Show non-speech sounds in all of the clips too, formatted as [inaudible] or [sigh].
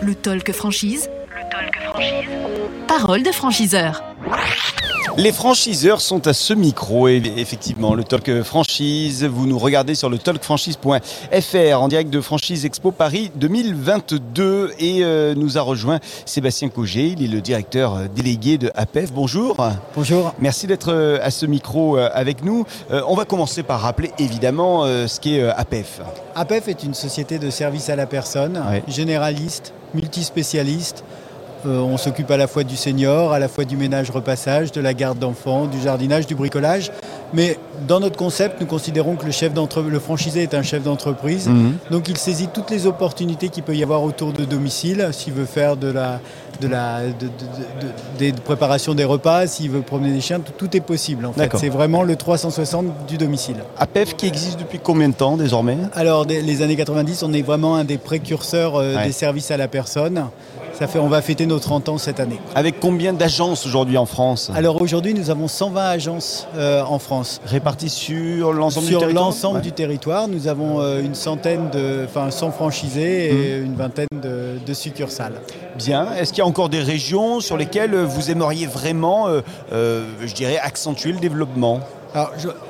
Le talk franchise. Le talk franchise. Parole de franchiseur. Les franchiseurs sont à ce micro et effectivement le Talk Franchise, vous nous regardez sur le talkfranchise.fr en direct de Franchise Expo Paris 2022 et euh, nous a rejoint Sébastien Cogé, il est le directeur euh, délégué de APEF. Bonjour. Bonjour. Merci d'être euh, à ce micro avec nous. On va commencer par rappeler évidemment ce qu'est APEF. APEF est une société de service à la personne, généraliste, multispécialiste euh, on s'occupe à la fois du senior, à la fois du ménage repassage, de la garde d'enfants, du jardinage, du bricolage. Mais dans notre concept, nous considérons que le, chef le franchisé est un chef d'entreprise. Mhm. Donc il saisit toutes les opportunités qu'il peut y avoir autour de domicile. S'il veut faire de la, de des repas, s'il veut promener des chiens, tout, est possible. En fait. C'est vraiment le 360 du domicile. APEF qui existe depuis combien de temps désormais? Alors les années 90, on est vraiment un des précurseurs euh, des services à la personne. Ça fait, on va fêter nos 30 ans cette année. Avec combien d'agences aujourd'hui en France? Alors aujourd'hui, nous avons 120 agences euh, en France. Réparties sur l'ensemble du territoire? Sur l'ensemble du territoire, nous avons euh, une centaine de, enfin 100 franchisés et mmh. une vingtaine de, succursales. Bien. Est-ce qu'il y a encore des régions sur lesquelles vous aimeriez vraiment, euh, je dirais, accentuer le développement?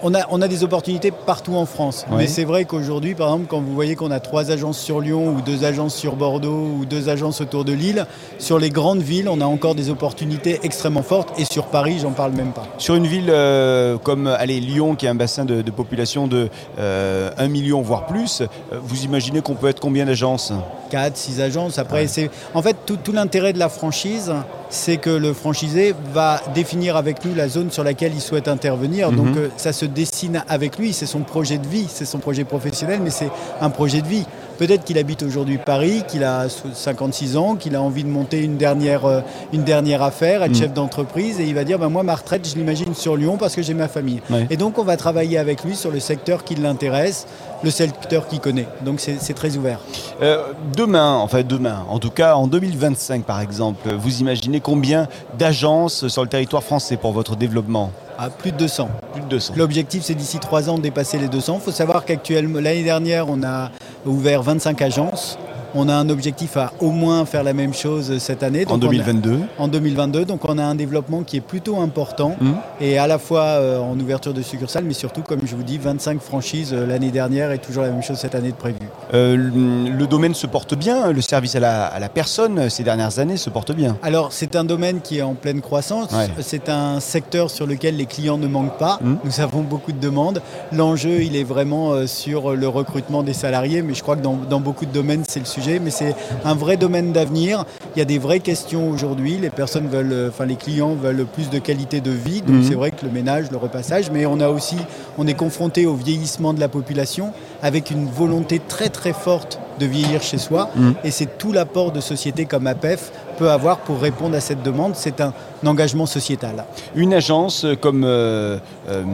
On, a, on a des opportunités partout en France. Mais c'est vrai qu'aujourd'hui, par exemple, quand vous voyez qu'on a trois agences sur Lyon ou deux agences sur Bordeaux ou deux agences autour de Lille, sur les grandes villes, on a encore des opportunités extrêmement fortes. Et sur Paris, j'en parle même pas. Sur une ville euh, comme allez, Lyon, qui a un bassin de, population de 1 euh, million, voire plus, euh, vous imaginez qu'on peut être combien d'agences? 4, 6 agences. Après, c'est en fait tout, tout l'intérêt de la franchise, c'est que le franchisé va définir avec nous la zone sur laquelle il souhaite intervenir. Mhm. Donc euh, ça se dessine avec lui, c'est son projet de vie, c'est son projet professionnel, mais c'est un projet de vie. Peut-être qu'il habite aujourd'hui Paris, qu'il a 56 ans, qu'il a envie de monter une dernière, euh, une dernière affaire, être mm. chef d'entreprise, et il va dire ben moi ma retraite, je l'imagine sur Lyon parce que j'ai ma famille. Et donc on va travailler avec lui sur le secteur qui l'intéresse, le secteur qu'il connaît. Donc c'est très ouvert. Euh, demain, enfin demain, en tout cas en 2025 par exemple, vous imaginez combien d'agences sur le territoire français pour votre développement? À plus de 200. Plus de 200. L'objectif, c'est d'ici trois ans de dépasser les 200. Il faut savoir qu'actuellement, l'année dernière, on a ouvert 25 agences. On a un objectif à au moins faire la même chose cette année. en 2022 En 2022. Donc on a un développement qui est plutôt important. Mmh. Et à la fois euh, en ouverture de succursales, mais surtout, comme je vous dis, 25 franchises euh, l'année dernière et toujours la même chose cette année de prévu. Euh, le domaine se porte bien, le service à la, personne ces dernières années se porte bien. Alors c'est un domaine qui est en pleine croissance. C'est un secteur sur lequel les clients ne manquent pas. Mmh. Nous avons beaucoup de demandes. L'enjeu, il est vraiment sur le recrutement des salariés, mais je crois que dans, dans beaucoup de domaines, c'est le sujet mais c'est un vrai domaine d'avenir. Il y a des vraies questions aujourd'hui. Les personnes veulent, euh, enfin les clients veulent plus de qualité de vie. Donc mhm. c'est vrai que le ménage, le repassage, mais on a aussi, on est confronté au vieillissement de la population avec une volonté très très forte de vieillir chez soi. Mhm. Et c'est tout l'apport de sociétés comme APEF peut avoir pour répondre à cette demande. C'est un, engagement sociétal. Une agence comme euh, euh,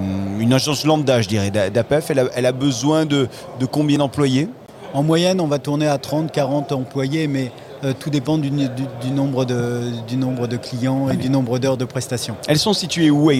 une agence lambda, je dirais, d'APEF, elle, a, besoin de combien d'employés? En moyenne, on va tourner à 30-40 employés, mais euh, tout dépend du, nombre de, du nombre de clients et du nombre d'heures de prestations. Elles sont situées où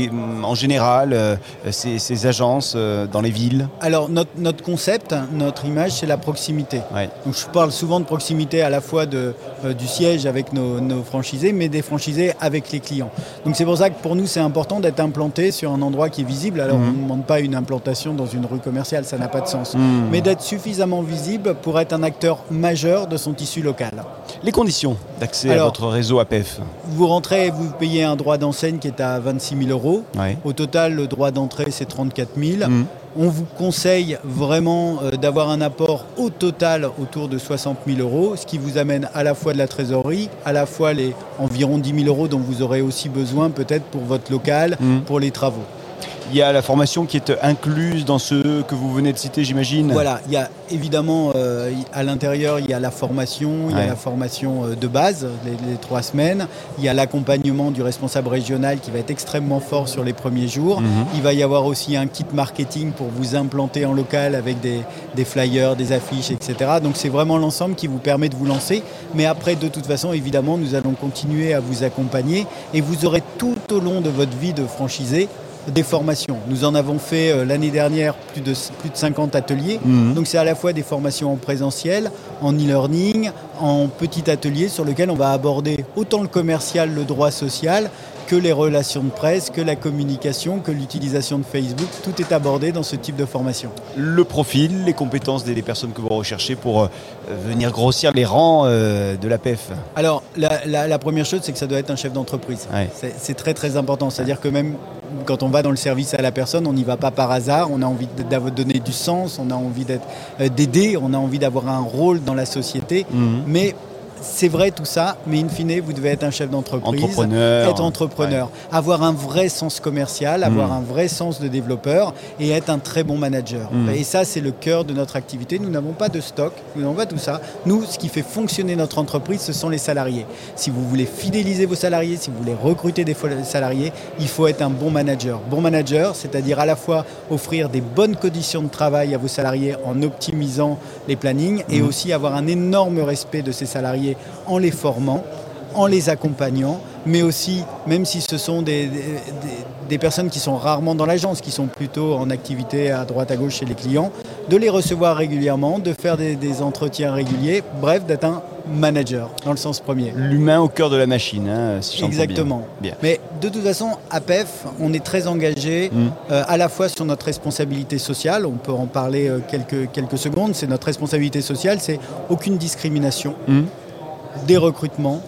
en général, euh, ces, agences euh, dans les villes? Alors notre, notre, concept, notre image, c'est la proximité. Donc je parle souvent de proximité à la fois de, du siège avec nos, franchisés, mais des franchisés avec les clients. Donc c'est pour ça que pour nous c'est important d'être implanté sur un endroit qui est visible. Alors mhm. on ne demande pas une implantation dans une rue commerciale, ça n'a pas de sens. Mhm. Mais d'être suffisamment visible pour être un acteur majeur de son tissu local. Les conditions d'accès à votre réseau APF Vous rentrez, vous payez un droit d'enseigne qui est à 26 000 euros. Au total, le droit d'entrée, c'est 34 000. Mmh. On vous conseille vraiment euh, d'avoir un apport au total autour de 60 000 euros, ce qui vous amène à la fois de la trésorerie, à la fois les environ 10 000 euros dont vous aurez aussi besoin peut-être pour votre local, mmh. pour les travaux. Il y a la formation qui est incluse dans ce que vous venez de citer, j'imagine. Voilà, il y a évidemment euh, à l'intérieur, il y a la formation, il y a la formation euh, de base, les, trois semaines. Il y a l'accompagnement du responsable régional qui va être extrêmement fort sur les premiers jours. Mhm. Il va y avoir aussi un kit marketing pour vous implanter en local avec des, des flyers, des affiches, etc. Donc c'est vraiment l'ensemble qui vous permet de vous lancer. Mais après, de toute façon, évidemment, nous allons continuer à vous accompagner et vous aurez tout au long de votre vie de franchisé des formations. Nous en avons fait euh, l'année dernière plus de, plus de 50 ateliers. Mhm. Donc c'est à la fois des formations en présentiel, en e-learning, en petit atelier sur lequel on va aborder autant le commercial, le droit social, que les relations de presse, que la communication, que l'utilisation de Facebook. Tout est abordé dans ce type de formation. Le profil, les compétences des personnes que vous recherchez pour euh, venir grossir les rangs euh, de l'APF Alors, la, première chose, c'est que ça doit être un chef d'entreprise. C'est très très important. C'est-à-dire que même quand on va dans le service à la personne, on n'y va pas par hasard. On a envie de donner du sens, on a envie euh, d'aider, on a envie d'avoir un rôle dans la société. Mhm. Mais c'est vrai tout ça, mais in fine, vous devez être un chef d'entreprise, être entrepreneur, avoir un vrai sens commercial, avoir hmm. un vrai sens de développeur et être un très bon manager. Hmm. Et ça, c'est le cœur de notre activité. Nous n'avons pas de stock, nous n'avons pas tout ça. Nous, ce qui fait fonctionner notre entreprise, ce sont les salariés. Si vous voulez fidéliser vos salariés, si vous voulez recruter des salariés, il faut être un bon manager. Bon manager, c'est-à-dire à la fois offrir des bonnes conditions de travail à vos salariés en optimisant les plannings et hmm. aussi avoir un énorme respect de ces salariés en les formant, en les accompagnant, mais aussi, même si ce sont des, des, personnes qui sont rarement dans l'agence, qui sont plutôt en activité à droite à gauche chez les clients, de les recevoir régulièrement, de faire des, entretiens réguliers, bref, d'être un manager dans le sens premier. L'humain au cœur de la machine, hein, si Exactement. Bien. Mais de toute façon, à PEF, on est très engagé mmh. euh, à la fois sur notre responsabilité sociale, on peut en parler euh, quelques, quelques secondes, c'est notre responsabilité sociale, c'est aucune discrimination. Mmh des recrutements.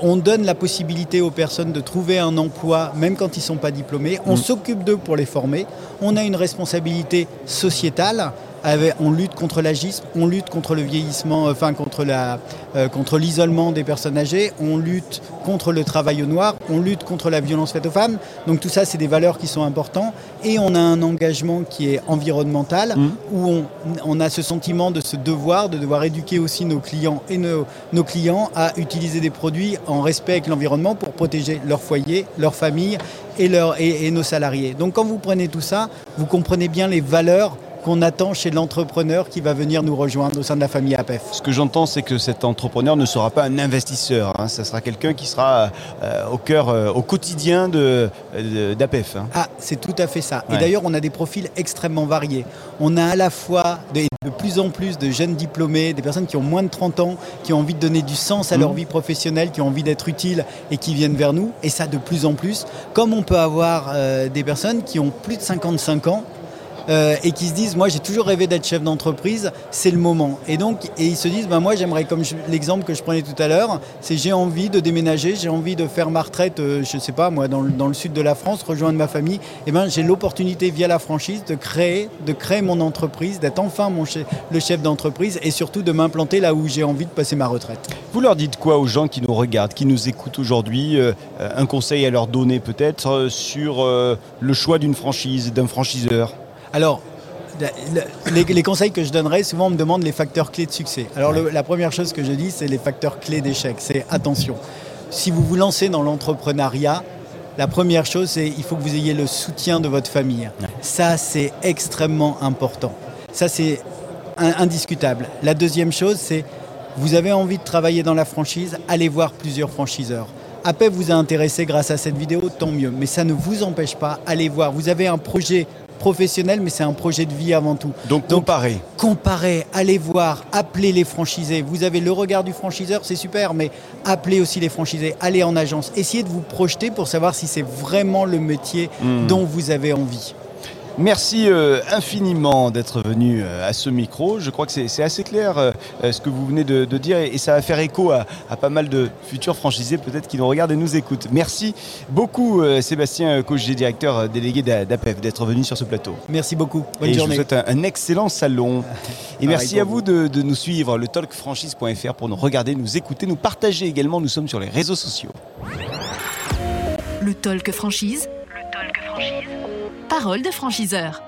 On donne la possibilité aux personnes de trouver un emploi même quand ils ne sont pas diplômés. On mm. s'occupe d'eux pour les former. On a une responsabilité sociétale on lutte contre l'agisme, on lutte contre le vieillissement, enfin contre la, euh, contre l'isolement des personnes âgées, on lutte contre le travail au noir, on lutte contre la violence faite aux femmes. Donc tout ça, c'est des valeurs qui sont importantes. Et on a un engagement qui est environnemental, mmh. où on, a ce sentiment de ce devoir, de devoir éduquer aussi nos clients et nos, nos clients à utiliser des produits en respect avec l'environnement pour protéger leur foyer, leur famille et, leur, et, et nos salariés. Donc quand vous prenez tout ça, vous comprenez bien les valeurs qu'on attend chez l'entrepreneur qui va venir nous rejoindre au sein de la famille APEF. Ce que j'entends, c'est que cet entrepreneur ne sera pas un investisseur. Hein. Ça sera quelqu'un qui sera euh, au cœur, euh, au quotidien d'APEF. Hein. Ah, c'est tout à fait ça. Et d'ailleurs, on a des profils extrêmement variés. On a à la fois de plus en plus de jeunes diplômés, des personnes qui ont moins de 30 ans, qui ont envie de donner du sens à leur mmh. vie professionnelle, qui ont envie d'être utiles et qui viennent vers nous. Et ça, de plus en plus. Comme on peut avoir euh, des personnes qui ont plus de 55 ans euh, et qui se disent moi j'ai toujours rêvé d'être chef d'entreprise, c'est le moment. Et donc et ils se disent ben, moi j'aimerais comme l'exemple que je prenais tout à l'heure, c'est j'ai envie de déménager, j'ai envie de faire ma retraite, euh, je sais pas moi dans le, sud de la France, rejoindre ma famille. Et ben j'ai l'opportunité via la franchise de créer de créer mon entreprise, d'être enfin mon le chef d'entreprise et surtout de m'implanter là où j'ai envie de passer ma retraite. Vous leur dites quoi aux gens qui nous regardent, qui nous écoutent aujourd'hui euh, Un conseil à leur donner peut-être sur le choix d'une franchise, d'un franchiseur? Alors, les, conseils que je donnerais, souvent on me demande les facteurs clés de succès. Alors la première chose que je dis, c'est les facteurs clés d'échec. C'est attention. Si vous vous lancez dans l'entrepreneuriat, la première chose, c'est il faut que vous ayez le soutien de votre famille. Ça, c'est extrêmement important. Ça, c'est indiscutable. La deuxième chose, c'est vous avez envie de travailler dans la franchise, allez voir plusieurs franchiseurs. APEP vous a intéressé grâce à cette vidéo, tant mieux. Mais ça ne vous empêche pas, allez voir. Vous avez un projet professionnel, mais c'est un projet de vie avant tout. Donc, comparer. Comparer, allez voir, appelez les franchisés. Vous avez le regard du franchiseur, c'est super, mais appelez aussi les franchisés, allez en agence, essayez de vous projeter pour savoir si c'est vraiment le métier hmm. dont vous avez envie. Merci euh, infiniment d'être venu euh, à ce micro. Je crois que c'est assez clair euh, ce que vous venez de, dire et, ça va faire écho à, pas mal de futurs franchisés peut-être qui nous regardent et nous écoutent. Merci beaucoup Sébastien Cogier, directeur délégué d'APEF, d'être venu sur ce plateau. Merci beaucoup. Bonne journée. Je vous souhaite un, excellent salon. [laughs] Et merci à vous de, de, nous suivre, le talkfranchise.fr pour nous regarder, nous écouter, nous partager également. Nous sommes sur les réseaux sociaux. Le Talk Franchise parole de franchiseur.